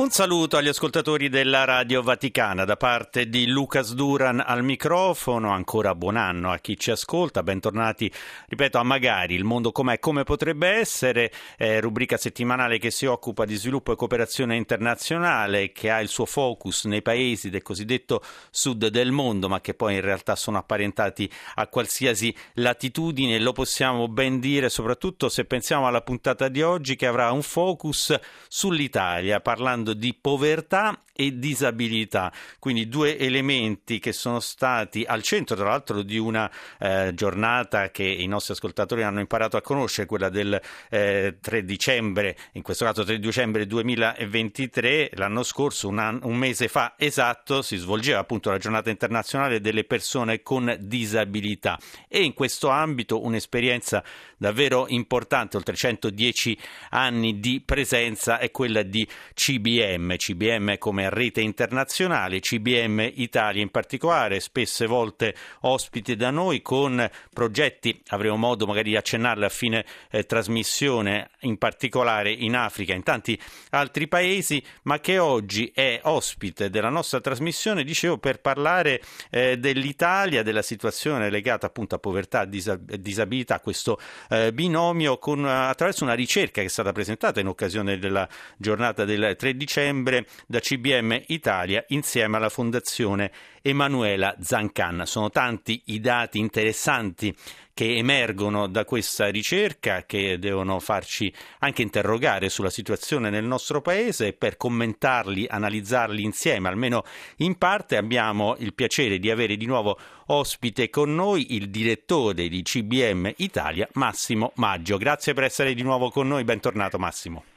Un saluto agli ascoltatori della Radio Vaticana da parte di Lucas Duran al microfono, ancora buon anno a chi ci ascolta, bentornati, ripeto, a Magari, il mondo com'è, come potrebbe essere, eh, rubrica settimanale che si occupa di sviluppo e cooperazione internazionale, che ha il suo focus nei paesi del cosiddetto sud del mondo, ma che poi in realtà sono apparentati a qualsiasi latitudine, lo possiamo ben dire, soprattutto se pensiamo alla puntata di oggi che avrà un focus sull'Italia, parlando di povertà e disabilità, quindi due elementi che sono stati al centro tra l'altro di una eh, giornata che i nostri ascoltatori hanno imparato a conoscere, quella del eh, 3 dicembre, in questo caso 3 dicembre 2023, l'anno scorso, un, an- un mese fa esatto, si svolgeva appunto la giornata internazionale delle persone con disabilità. E in questo ambito un'esperienza davvero importante, oltre 110 anni di presenza è quella di CBM, CBM come rete internazionale, CBM Italia in particolare, spesse volte ospiti da noi con progetti, avremo modo magari di accennarli a fine eh, trasmissione, in particolare in Africa, in tanti altri paesi, ma che oggi è ospite della nostra trasmissione, dicevo, per parlare eh, dell'Italia, della situazione legata appunto a povertà e disabilità, questo eh, binomio con, attraverso una ricerca che è stata presentata in occasione della giornata del 3 dicembre da CBM Italia insieme alla Fondazione Emanuela Zancan. Sono tanti i dati interessanti che emergono da questa ricerca che devono farci anche interrogare sulla situazione nel nostro paese e per commentarli, analizzarli insieme, almeno in parte abbiamo il piacere di avere di nuovo ospite con noi il direttore di CBM Italia, Massimo Maggio. Grazie per essere di nuovo con noi, bentornato Massimo.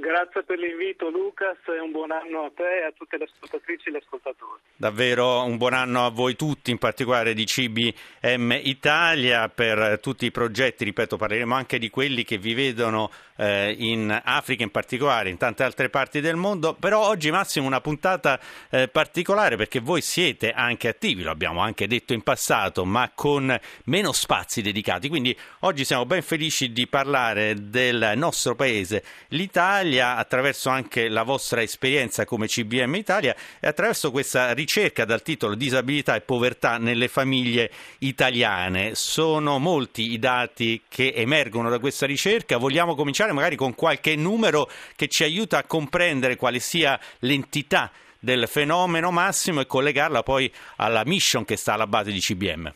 Grazie per l'invito Lucas e un buon anno a te e a tutte le ascoltatrici e gli ascoltatori. Davvero un buon anno a voi tutti, in particolare di CBM Italia, per tutti i progetti, ripeto, parleremo anche di quelli che vi vedono eh, in Africa in particolare, in tante altre parti del mondo, però oggi Massimo una puntata eh, particolare perché voi siete anche attivi, lo abbiamo anche detto in passato, ma con meno spazi dedicati, quindi oggi siamo ben felici di parlare del nostro paese, l'Italia Italia attraverso anche la vostra esperienza come CBM Italia e attraverso questa ricerca dal titolo Disabilità e povertà nelle famiglie italiane. Sono molti i dati che emergono da questa ricerca. Vogliamo cominciare magari con qualche numero che ci aiuta a comprendere quale sia l'entità del fenomeno massimo e collegarla poi alla mission che sta alla base di CBM.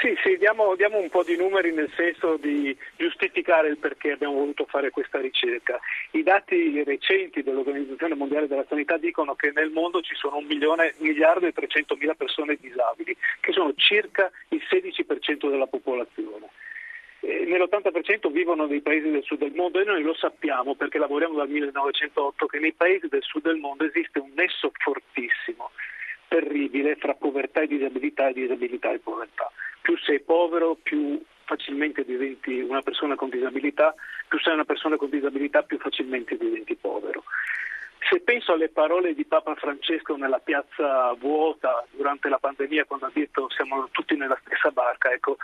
Sì, sì, diamo, diamo, un po' di numeri nel senso di giustificare il perché abbiamo voluto fare questa ricerca. I dati recenti dell'Organizzazione Mondiale della Sanità dicono che nel mondo ci sono un, milione, un miliardo e 300 mila persone disabili, che sono circa il 16% della popolazione. Nell'80% vivono nei paesi del sud del mondo e noi lo sappiamo perché lavoriamo dal 1908 che nei paesi del sud del mondo esiste un nesso fortissimo, terribile, fra povertà e disabilità e disabilità e povertà più sei povero, più facilmente diventi una persona con disabilità, più sei una persona con disabilità, più facilmente diventi povero. Se penso alle parole di Papa Francesco nella piazza vuota durante la pandemia, quando ha detto siamo tutti nella stessa barca, ecco,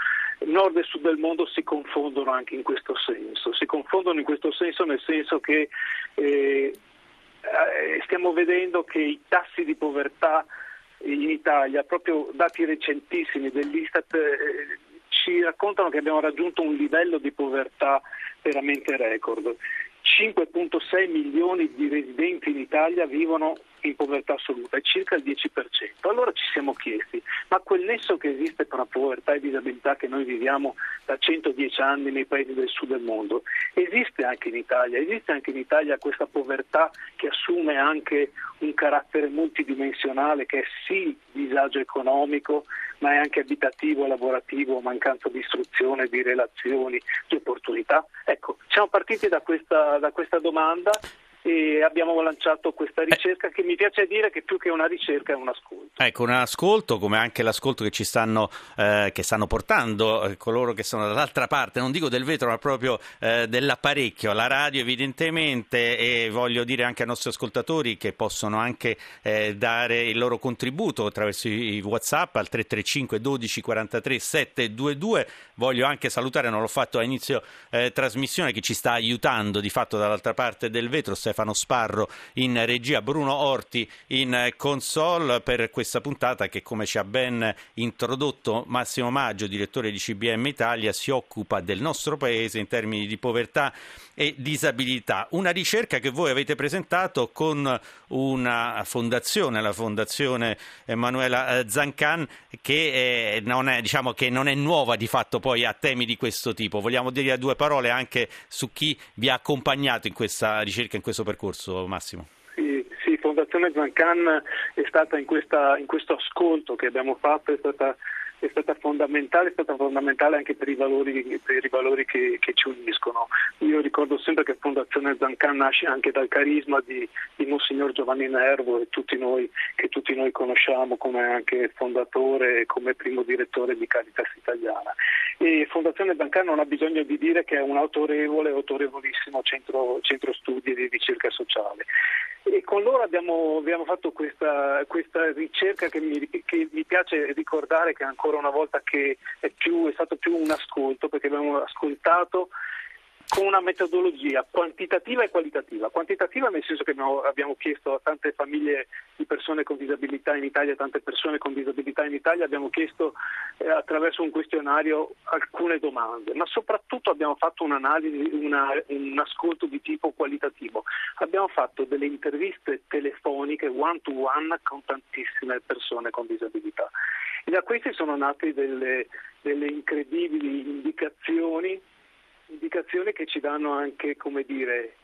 nord e sud del mondo si confondono anche in questo senso. Si confondono in questo senso nel senso che eh, eh stiamo vedendo che i tassi di povertà in Italia, proprio dati recentissimi dell'Istat eh, ci raccontano che abbiamo raggiunto un livello di povertà veramente record. 5.6 milioni di residenti in Italia vivono in povertà assoluta, è circa il 10%. Allora ci siamo chiesti, ma quel nesso che esiste tra povertà e disabilità che noi viviamo da 110 anni nei paesi del sud del mondo, esiste anche in Italia? Esiste anche in Italia questa povertà che assume anche un carattere multidimensionale che è sì disagio economico, ma è anche abitativo, lavorativo, mancanza di istruzione, di relazioni, di opportunità? Ecco, siamo partiti da questa, da questa domanda e abbiamo lanciato questa ricerca che mi piace dire che più che una ricerca è un ascolto. Ecco, un ascolto come anche l'ascolto che ci stanno, eh, che stanno portando eh, coloro che sono dall'altra parte, non dico del vetro ma proprio eh, dell'apparecchio, la radio evidentemente e voglio dire anche ai nostri ascoltatori che possono anche eh, dare il loro contributo attraverso i, Whatsapp al 335 12 43 722. Voglio anche salutare, non l'ho fatto a inizio eh, trasmissione, chi ci sta aiutando di fatto dall'altra parte del vetro, Stefano Sparro in regia, Bruno Orti in console per questa puntata che come ci ha ben introdotto Massimo Maggio, direttore di CBM Italia, si occupa del nostro paese in termini di povertà e disabilità. Una ricerca che voi avete presentato con una fondazione, la Fondazione Emanuela eh, Zancan, che, non è, diciamo, che non è nuova di fatto poi a temi di questo tipo. Vogliamo dire due parole anche su chi vi ha accompagnato in questa ricerca, in questo percorso, Massimo? Fondazione Zancan è stata in, questa, in questo ascolto che abbiamo fatto, è stata è stata fondamentale, è stata fondamentale anche per i valori, per i valori che, che, ci uniscono. Io ricordo sempre che Fondazione Zancan nasce anche dal carisma di, di Monsignor Giovanni Nervo e tutti noi, che tutti noi conosciamo come anche fondatore e come primo direttore di Caritas Italiana. E Fondazione Zancan non ha bisogno di dire che è un autorevole, autorevolissimo centro, centro studi di ricerca sociale. E con loro abbiamo, abbiamo fatto questa, questa ricerca che mi, che mi, piace ricordare che ancora una volta che è, più, è stato più un ascolto, perché abbiamo ascoltato con una metodologia quantitativa e qualitativa. Quantitativa nel senso che abbiamo, abbiamo, chiesto a tante famiglie di persone con disabilità in Italia, tante persone con disabilità in Italia, abbiamo chiesto eh, attraverso un questionario alcune domande, ma soprattutto abbiamo fatto un'analisi, una, un ascolto di tipo qualitativo. Abbiamo fatto delle interviste telefoniche one to one con tantissime persone con disabilità. E da queste sono nate delle, delle incredibili indicazioni indicazioni che ci danno anche, come dire,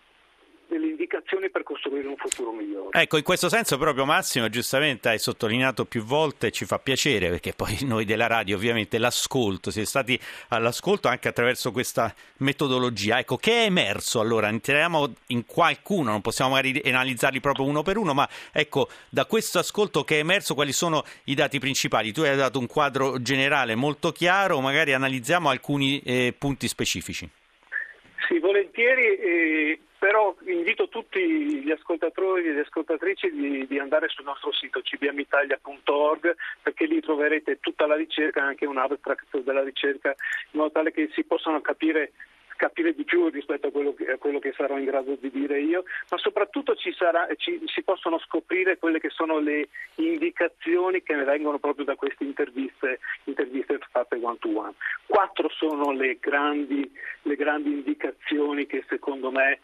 delle indicazioni per costruire un futuro migliore. Ecco, in questo senso proprio Massimo giustamente hai sottolineato più volte, ci fa piacere perché poi noi della radio ovviamente l'ascolto, siete stati all'ascolto anche attraverso questa metodologia. Ecco, che è emerso allora? Entriamo in qualcuno, non possiamo magari analizzarli proprio uno per uno, ma ecco, da questo ascolto che è emerso quali sono i dati principali? Tu hai dato un quadro generale molto chiaro, magari analizziamo alcuni eh, punti specifici. Sì, volentieri, eh, però invito tutti gli ascoltatori e le ascoltatrici di, di, andare sul nostro sito cbmitalia.org perché lì troverete tutta la ricerca, anche un abstract della ricerca, in modo tale che si possano capire capire di più rispetto a quello, che, a quello che sarò in grado di dire io, ma soprattutto ci sarà, ci, si possono scoprire quelle che sono le indicazioni che vengono proprio da queste interviste, interviste fatte one to one. Quattro sono le grandi, le grandi indicazioni che secondo me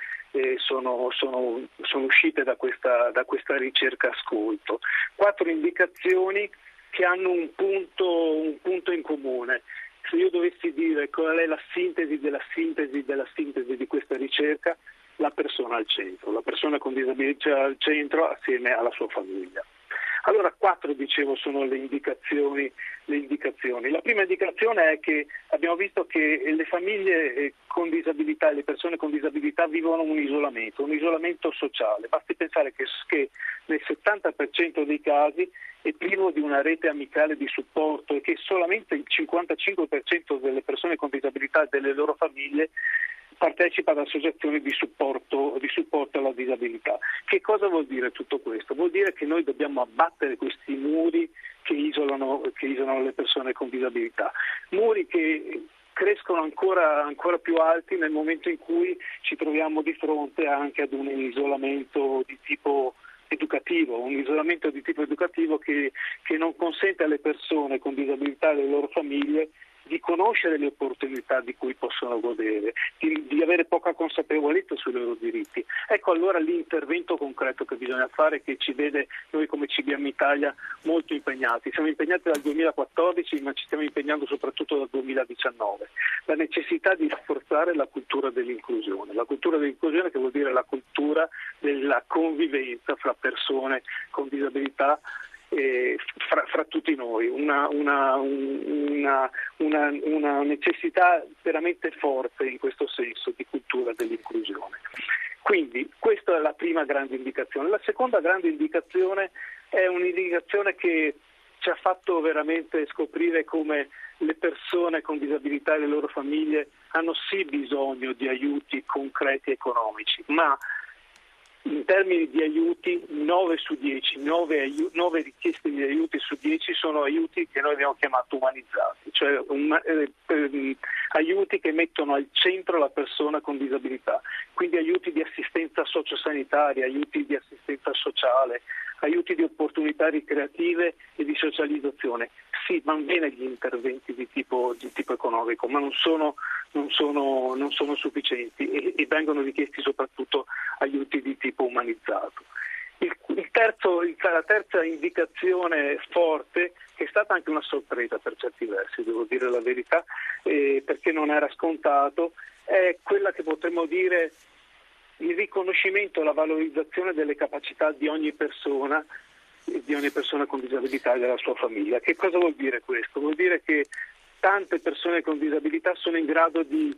sono, sono, sono, uscite da questa, da questa ricerca ascolto. Quattro indicazioni che hanno un punto, un punto in comune se io dovessi dire qual è la sintesi della sintesi della sintesi di questa ricerca, la persona al centro, la persona con disabilità al centro assieme alla sua famiglia. Allora quattro, dicevo, sono le indicazioni, le indicazioni. La prima indicazione è che abbiamo visto che le famiglie eh, con disabilità e le persone con disabilità vivono un isolamento, un isolamento sociale. Basti pensare che, che nel 70% dei casi è privo di una rete amicale di supporto e che solamente il 55% delle persone con disabilità e delle loro famiglie partecipa ad associazioni di supporto, di supporto, alla disabilità. Che cosa vuol dire tutto questo? Vuol dire che noi dobbiamo abbattere questi muri che isolano, che isolano le persone con disabilità, muri che crescono ancora, ancora, più alti nel momento in cui ci troviamo di fronte anche ad un isolamento di tipo educativo, un isolamento di tipo educativo che, che non consente alle persone con disabilità e alle loro famiglie di conoscere le opportunità di cui possono godere, di, di, avere poca consapevolezza sui loro diritti. Ecco allora l'intervento concreto che bisogna fare che ci vede noi come CBM Italia molto impegnati. Siamo impegnati dal 2014 ma ci stiamo impegnando soprattutto dal 2019. La necessità di rafforzare la cultura dell'inclusione, la cultura dell'inclusione che vuol dire la cultura della convivenza fra persone con disabilità eh, fra, fra, tutti noi, una, una, una, una, necessità veramente forte in questo senso di cultura dell'inclusione. Quindi questa è la prima grande indicazione. La seconda grande indicazione è un'indicazione che ci ha fatto veramente scoprire come le persone con disabilità e le loro famiglie hanno sì bisogno di aiuti concreti economici, ma in termini di aiuti 9 su 10, 9, aiu- 9, richieste di aiuti su 10 sono aiuti che noi abbiamo chiamato umanizzati, cioè un, eh, eh, aiuti che mettono al centro la persona con disabilità, quindi aiuti di assistenza sociosanitaria, aiuti di assistenza sociale, aiuti di opportunità ricreative e di socializzazione. Sì, vanno bene gli interventi di tipo, di tipo economico, ma non sono, non sono, non sono sufficienti e, e, vengono richiesti soprattutto aiuti di tipo umanizzato. Il, il terzo, la terza indicazione forte, che è stata anche una sorpresa per certi versi, devo dire la verità, eh, perché non era scontato, è quella che potremmo dire il riconoscimento e la valorizzazione delle capacità di ogni persona di ogni persona con disabilità e della sua famiglia. Che cosa vuol dire questo? Vuol dire che tante persone con disabilità sono in grado di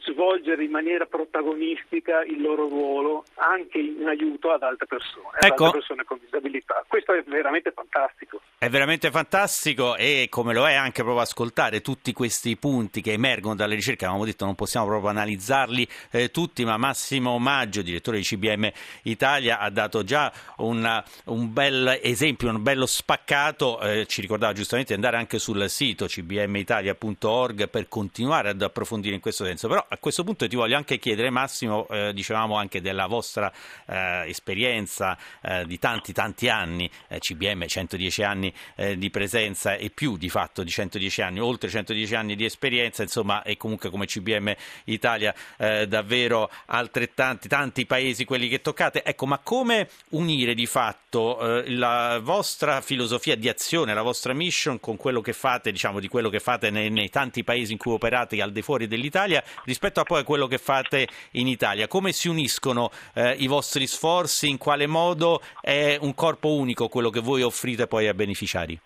svolgere in maniera protagonistica il loro ruolo anche in aiuto ad altre persone, ecco. ad altre persone con disabilità. Questo è veramente fantastico. È veramente fantastico e come lo è anche proprio ascoltare tutti questi punti che emergono dalle ricerche, avevamo detto non possiamo proprio analizzarli eh, tutti, ma Massimo Maggio, direttore di CBM Italia, ha dato già una, un bel esempio, un bello spaccato, eh, ci ricordava giustamente di andare anche sul sito cbmitalia.org per continuare ad approfondire in questo senso però a questo punto ti voglio anche chiedere, Massimo, eh, dicevamo anche della vostra eh, esperienza eh, di tanti tanti anni, eh, CBM 110 anni eh, di presenza e più di fatto di 110 anni, oltre 110 anni di esperienza, insomma, e comunque come CBM Italia eh, davvero altrettanti tanti paesi quelli che toccate. Ecco, ma come unire di fatto la vostra filosofia di azione, la vostra mission con quello che fate, diciamo, di quello che fate nei, nei tanti paesi in cui operate al di fuori dell'Italia rispetto a poi quello che fate in Italia. Come si uniscono eh, i vostri sforzi? In quale modo è un corpo unico quello che voi offrite poi ai beneficiari?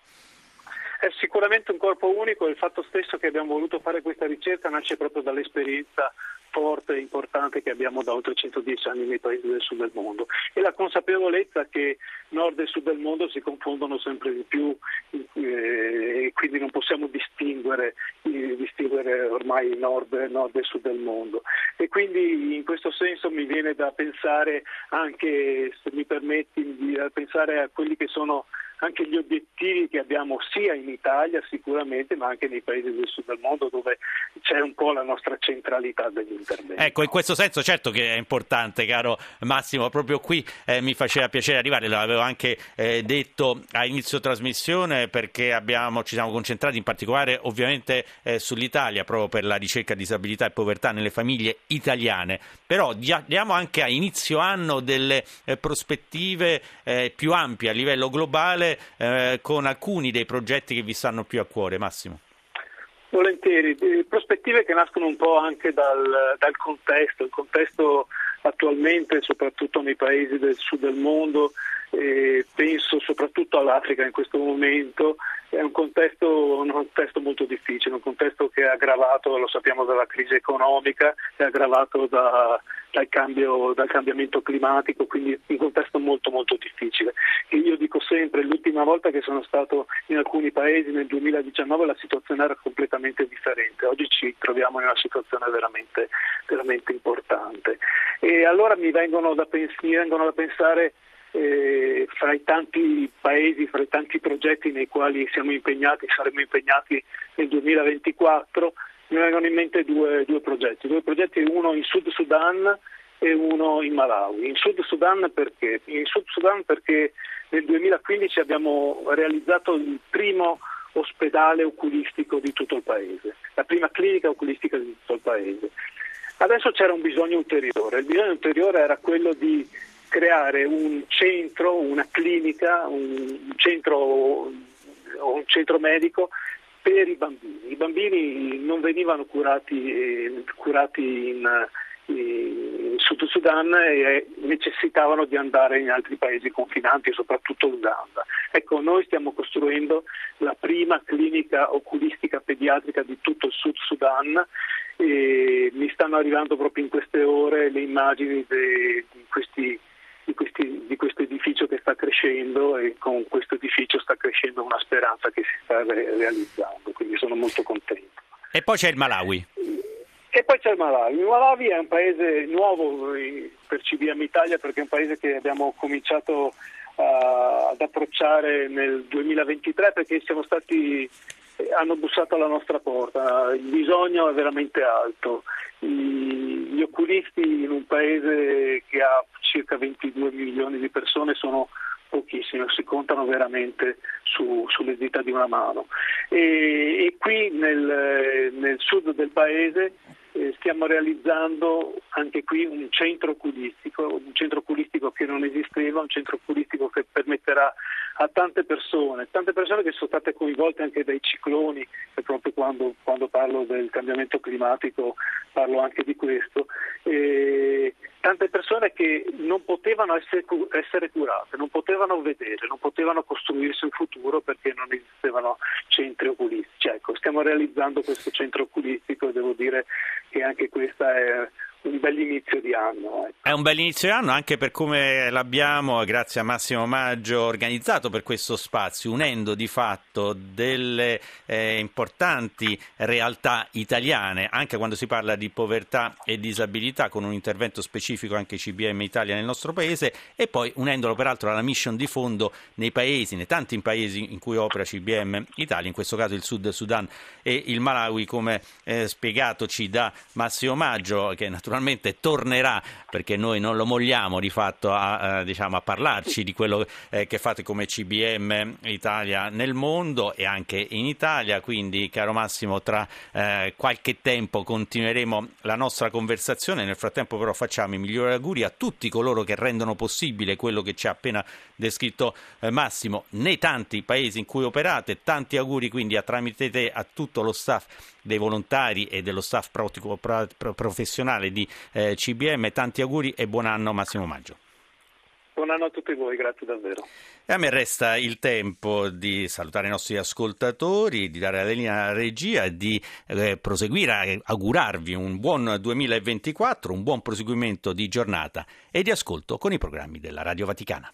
È sicuramente un corpo unico, il fatto stesso che abbiamo voluto fare questa ricerca nasce proprio dall'esperienza forte e importante che abbiamo da oltre 110 anni nei paesi del sud del mondo. E la consapevolezza che nord e sud del mondo si confondono sempre di più eh, e quindi non possiamo distinguere, eh, distinguere ormai nord, nord, e sud del mondo. E quindi in questo senso mi viene da pensare anche, se mi permetti, di pensare a quelli che sono anche gli obiettivi che abbiamo sia in Italia sicuramente ma anche nei paesi del sud del mondo dove c'è un po' la nostra centralità degli interventi. Ecco, in questo senso certo che è importante, caro Massimo, proprio qui eh, mi faceva piacere arrivare, l'avevo anche eh, detto a inizio trasmissione perché abbiamo, ci siamo concentrati in particolare ovviamente eh, sull'Italia proprio per la ricerca di disabilità e povertà nelle famiglie italiane, però diamo anche a inizio anno delle eh, prospettive eh, più ampie a livello globale eh, con alcuni dei progetti che vi stanno più a cuore. Massimo. Volentieri, prospettive che nascono un po' anche dal, dal contesto, il contesto attualmente soprattutto nei paesi del sud del mondo, eh, penso soprattutto all'Africa in questo momento, è un contesto, un contesto, molto difficile, un contesto che è aggravato, lo sappiamo, dalla crisi economica, è aggravato da, dal, cambio, dal, cambiamento climatico, quindi un contesto molto molto difficile. E io dico sempre, l'ultima volta che sono stato in alcuni paesi nel 2019 la situazione era completamente differente, oggi ci troviamo in una situazione veramente, veramente importante. E allora mi vengono da, pens- mi vengono da pensare eh, fra i tanti paesi, fra i tanti progetti nei quali siamo impegnati, saremo impegnati nel 2024, mi vengono in mente due, due progetti, due progetti, uno in Sud Sudan e uno in Malawi. In Sud Sudan perché? In Sud Sudan perché nel 2015 abbiamo realizzato il primo ospedale oculistico di tutto il paese, la prima clinica oculistica di tutto il paese. Adesso c'era un bisogno ulteriore, il bisogno ulteriore era quello di creare un centro, una clinica, un centro, un centro medico per i bambini. I bambini non venivano curati, curati in, in Sud Sudan e necessitavano di andare in altri paesi confinanti, soprattutto l'Uganda. Ecco, noi stiamo costruendo la prima clinica oculistica pediatrica di tutto il Sud Sudan e mi stanno arrivando proprio in queste ore le immagini di, questi, di, questi, di questo edificio che sta crescendo e con questo edificio sta crescendo una speranza che si sta re- realizzando, quindi sono molto contento. E poi c'è il Malawi. E poi c'è il Malawi. Il Malawi è un paese nuovo per CBM Italia perché è un paese che abbiamo cominciato uh, ad approcciare nel 2023 perché siamo stati hanno bussato alla nostra porta, il bisogno è veramente alto. Gli oculisti in un paese che ha circa 22 milioni di persone sono pochissimi, si contano veramente su, sulle dita di una mano. E, e qui nel, nel, sud del paese eh, stiamo realizzando anche qui un centro oculistico, un centro oculistico che non esisteva, un centro oculistico che permetterà a tante persone, tante persone che sono state coinvolte anche dai cicloni, e proprio quando, quando parlo del cambiamento climatico parlo anche di questo, e tante persone che non potevano essere, essere curate, non potevano vedere, non potevano costruirsi un futuro perché non esistevano centri oculistici. Ecco, stiamo realizzando questo centro oculistico e devo dire che anche questa è un bel inizio di anno. Ecco. È un bel inizio di anno anche per come l'abbiamo, grazie a Massimo Maggio, organizzato per questo spazio, unendo di fatto delle eh, importanti realtà italiane, anche quando si parla di povertà e disabilità, con un intervento specifico anche CBM Italia nel nostro paese, e poi unendolo peraltro alla mission di fondo nei paesi, nei tanti paesi in cui opera CBM Italia, in questo caso il Sud Sudan e il Malawi, come eh, spiegatoci da Massimo Maggio, che naturalmente naturalmente tornerà perché noi non lo mogliamo di fatto a, eh, diciamo, a parlarci di quello eh, che fate come CBM Italia nel mondo e anche in Italia, quindi caro Massimo tra eh, qualche tempo continueremo la nostra conversazione, nel frattempo però facciamo i migliori auguri a tutti coloro che rendono possibile quello che ci ha appena descritto eh, Massimo nei tanti paesi in cui operate, tanti auguri quindi a tramite te a tutto lo staff dei volontari e dello staff professionale di eh, CBM. Tanti auguri e buon anno Massimo Maggio. Buon anno a tutti voi, grazie davvero. E a me resta il tempo di salutare i nostri ascoltatori, di dare la linea alla regia e di eh, proseguire a augurarvi un buon 2024, un buon proseguimento di giornata e di ascolto con i programmi della Radio Vaticana.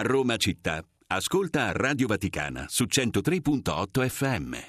A Roma città, ascolta Radio Vaticana su 103.8 FM.